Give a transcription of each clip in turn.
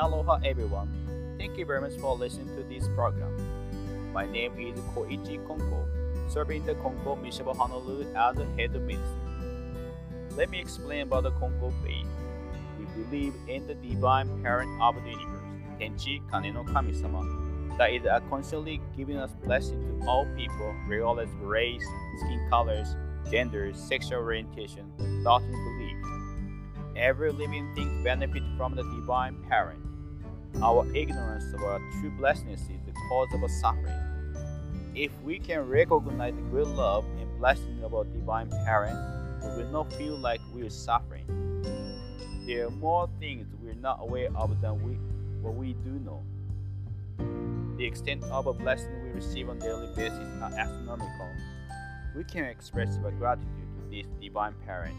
Aloha everyone. Thank you very much for listening to this program. My name is Koichi Konko, serving the Konko Mission of Honolulu as the head of ministry. Let me explain about the Konko faith. We believe in the divine parent of the universe, Tenchi Kane no Kami-sama, that is constantly giving us blessing to all people, regardless of race, skin colors, gender, sexual orientation, thought and belief. Every living thing benefits from the divine parent. Our ignorance of our true blessedness is the cause of our suffering. If we can recognize the great love and blessing of our divine parent, we will not feel like we are suffering. There are more things we're not aware of than we, what we do know. The extent of a blessing we receive on a daily basis are astronomical. We can express our gratitude to this divine parent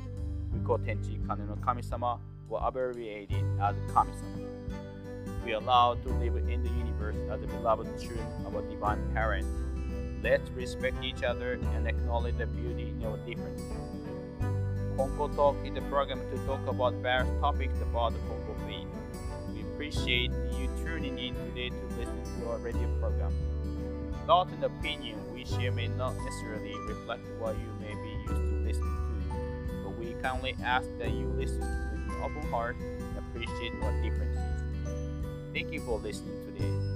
we call Tenchi Kane no Kami-sama or abbreviated as Kami-sama. We are allowed to live in the universe as the beloved children of a divine parent. Let's respect each other and acknowledge the beauty in our differences. Konko Talk is a program to talk about various topics about the Konko faith. We appreciate you tuning in today to listen to our radio program. Thought and opinion we share may not necessarily reflect what you may be used to listening to, but we kindly ask that you listen with an open heart and appreciate our differences. Thank you for listening today.